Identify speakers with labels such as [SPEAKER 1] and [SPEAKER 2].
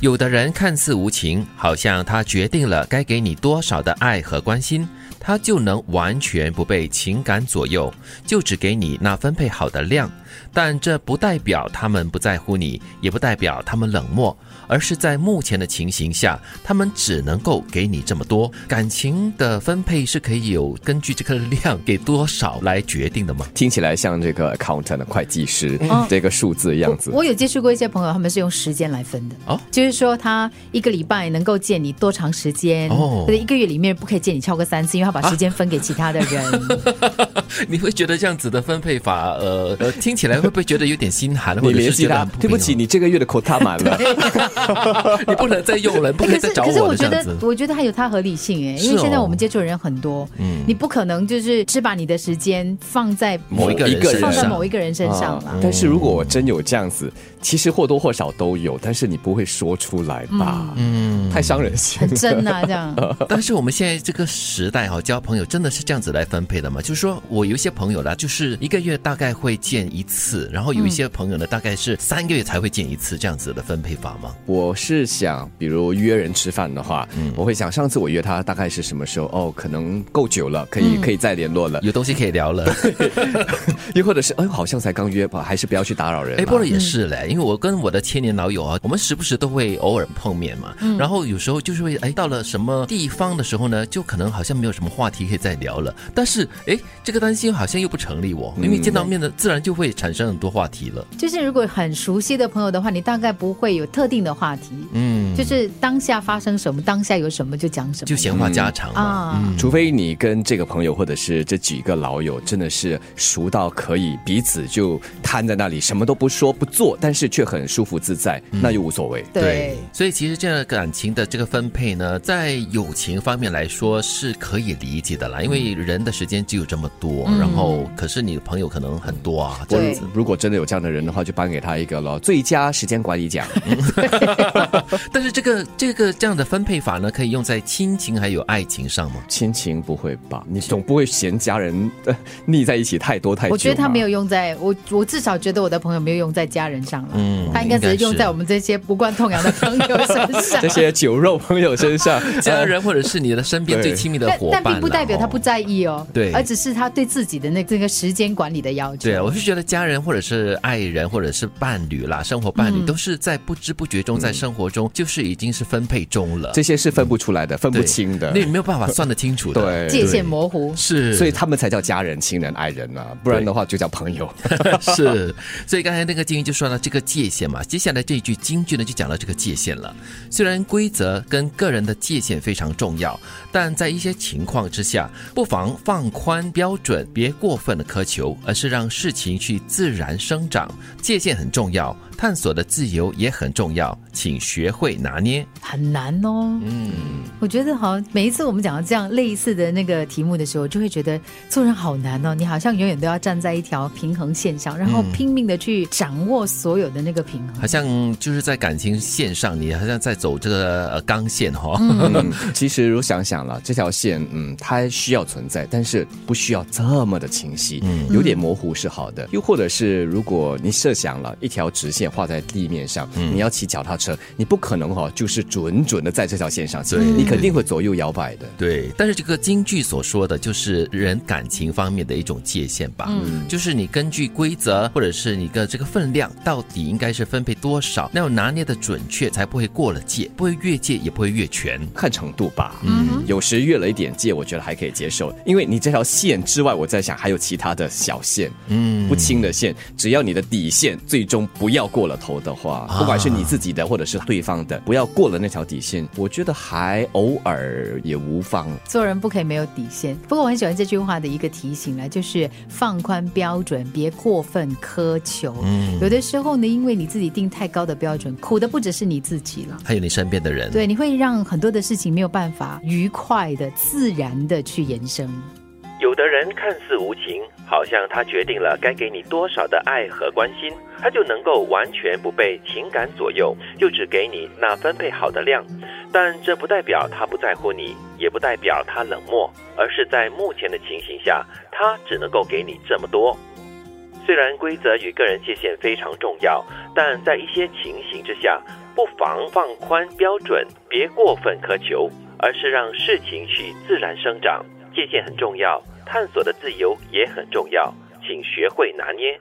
[SPEAKER 1] 有的人看似无情，好像他决定了该给你多少的爱和关心，他就能完全不被情感左右，就只给你那分配好的量。但这不代表他们不在乎你，也不代表他们冷漠。而是在目前的情形下，他们只能够给你这么多。感情的分配是可以有根据这个量给多少来决定的吗？
[SPEAKER 2] 听起来像这个 accountant 的会计师这个数字的样子。
[SPEAKER 3] 我有接触过一些朋友，他们是用时间来分的哦，就是说他一个礼拜能够见你多长时间哦，或者一个月里面不可以见你超过三次，因为他把时间分给其他的人。
[SPEAKER 1] 你会觉得这样子的分配法，呃呃，听起来会不会觉得有点心寒？
[SPEAKER 2] 你联系他，对不起，你这个月的 quota 满了。
[SPEAKER 1] 你不能再用了，不能再找我。
[SPEAKER 3] 可是我觉得，我觉得它有它合理性哎，因为现在我们接触的人很多，嗯，你不可能就是只把你的时间放在
[SPEAKER 1] 某一个人
[SPEAKER 3] 放在某一个人身上嘛。
[SPEAKER 2] 但是如果我真有这样子。其实或多或少都有，但是你不会说出来吧？嗯，太伤人心，
[SPEAKER 3] 很真啊，这样。
[SPEAKER 1] 但是我们现在这个时代哈，交朋友真的是这样子来分配的吗？就是说我有一些朋友啦，就是一个月大概会见一次，然后有一些朋友呢，大概是三个月才会见一次，这样子的分配法吗？
[SPEAKER 2] 我是想，比如约人吃饭的话，嗯，我会想上次我约他大概是什么时候？哦，可能够久了，可以可以再联络了，
[SPEAKER 1] 有东西可以聊了。
[SPEAKER 2] 又或者是哎，好像才刚约吧，还是不要去打扰人。
[SPEAKER 1] 哎，不过也是嘞。因为我跟我的千年老友啊，我们时不时都会偶尔碰面嘛，然后有时候就是会哎，到了什么地方的时候呢，就可能好像没有什么话题可以再聊了。但是哎，这个担心好像又不成立哦，因为见到面呢，自然就会产生很多话题了。
[SPEAKER 3] 就是如果很熟悉的朋友的话，你大概不会有特定的话题，嗯，就是当下发生什么，当下有什么就讲什么，
[SPEAKER 1] 就闲话家常啊。
[SPEAKER 2] 除非你跟这个朋友或者是这几个老友真的是熟到可以彼此就瘫在那里，什么都不说不做，但是却很舒服。自在那又无所谓。
[SPEAKER 3] 对，
[SPEAKER 1] 所以其实这样的感情的这个分配呢，在友情方面来说是可以理解的啦，因为人的时间只有这么多，然后可是你的朋友可能很多啊。这样子，
[SPEAKER 2] 如果真的有这样的人的话，就颁给他一个了最佳时间管理奖。
[SPEAKER 1] 但是这个这个这样的分配法呢，可以用在亲情还有爱情上吗？
[SPEAKER 2] 亲情不会吧？你总不会嫌家人 腻在一起太多太久？
[SPEAKER 3] 我觉得他没有用在我，我至少觉得我的朋友没有用在家人上了。嗯，他应该只是。用在我们这些不惯痛痒的朋友身上，
[SPEAKER 2] 这些酒肉朋友身上，
[SPEAKER 1] 家人或者是你的身边最亲密的伙伴，
[SPEAKER 3] 但并不代表他不在意哦。
[SPEAKER 1] 对，
[SPEAKER 3] 而只是他对自己的那这个时间管理的要求。
[SPEAKER 1] 对啊，我是觉得家人或者是爱人或者是伴侣啦，生活伴侣都是在不知不觉中，在生活中就是已经是分配中了。
[SPEAKER 2] 这些是分不出来的，分不清的，
[SPEAKER 1] 那没有办法算得清楚的，
[SPEAKER 2] 对，
[SPEAKER 3] 界限模糊
[SPEAKER 1] 是，
[SPEAKER 2] 所以他们才叫家人、亲人、爱人啊，不然的话就叫朋友。
[SPEAKER 1] 是，所以刚才那个金鱼就说了这个界限嘛，接下来这一句金。句呢就讲到这个界限了。虽然规则跟个人的界限非常重要，但在一些情况之下，不妨放宽标准，别过分的苛求，而是让事情去自然生长。界限很重要。探索的自由也很重要，请学会拿捏。
[SPEAKER 3] 很难哦，嗯，我觉得好像每一次我们讲到这样类似的那个题目的时候，就会觉得做人好难哦。你好像永远都要站在一条平衡线上，然后拼命的去掌握所有的那个平衡。
[SPEAKER 1] 好像就是在感情线上，你好像在走这个钢线哈。
[SPEAKER 2] 其实如想想了，这条线，嗯，它需要存在，但是不需要这么的清晰，嗯，有点模糊是好的。又或者是如果你设想了一条直线。画在地面上，你要骑脚踏车，你不可能哈，就是准准的在这条线上骑，你肯定会左右摇摆的。
[SPEAKER 1] 对，但是这个京剧所说的就是人感情方面的一种界限吧，嗯，就是你根据规则或者是你的这个分量，到底应该是分配多少，那要拿捏的准确，才不会过了界，不会越界，也不会越权，
[SPEAKER 2] 看程度吧。嗯，有时越了一点界，我觉得还可以接受，因为你这条线之外，我在想还有其他的小线，嗯，不清的线，只要你的底线最终不要。过了头的话，不管是你自己的或者是对方的，不要过了那条底线，我觉得还偶尔也无妨。
[SPEAKER 3] 做人不可以没有底线。不过我很喜欢这句话的一个提醒呢，就是放宽标准，别过分苛求。嗯，有的时候呢，因为你自己定太高的标准，苦的不只是你自己了，
[SPEAKER 1] 还有你身边的人。
[SPEAKER 3] 对，你会让很多的事情没有办法愉快的、自然的去延伸。
[SPEAKER 1] 有的人看似无情，好像他决定了该给你多少的爱和关心，他就能够完全不被情感左右，就只给你那分配好的量。但这不代表他不在乎你，也不代表他冷漠，而是在目前的情形下，他只能够给你这么多。虽然规则与个人界限非常重要，但在一些情形之下，不妨放宽标准，别过分苛求，而是让事情去自然生长。界限很重要，探索的自由也很重要，请学会拿捏。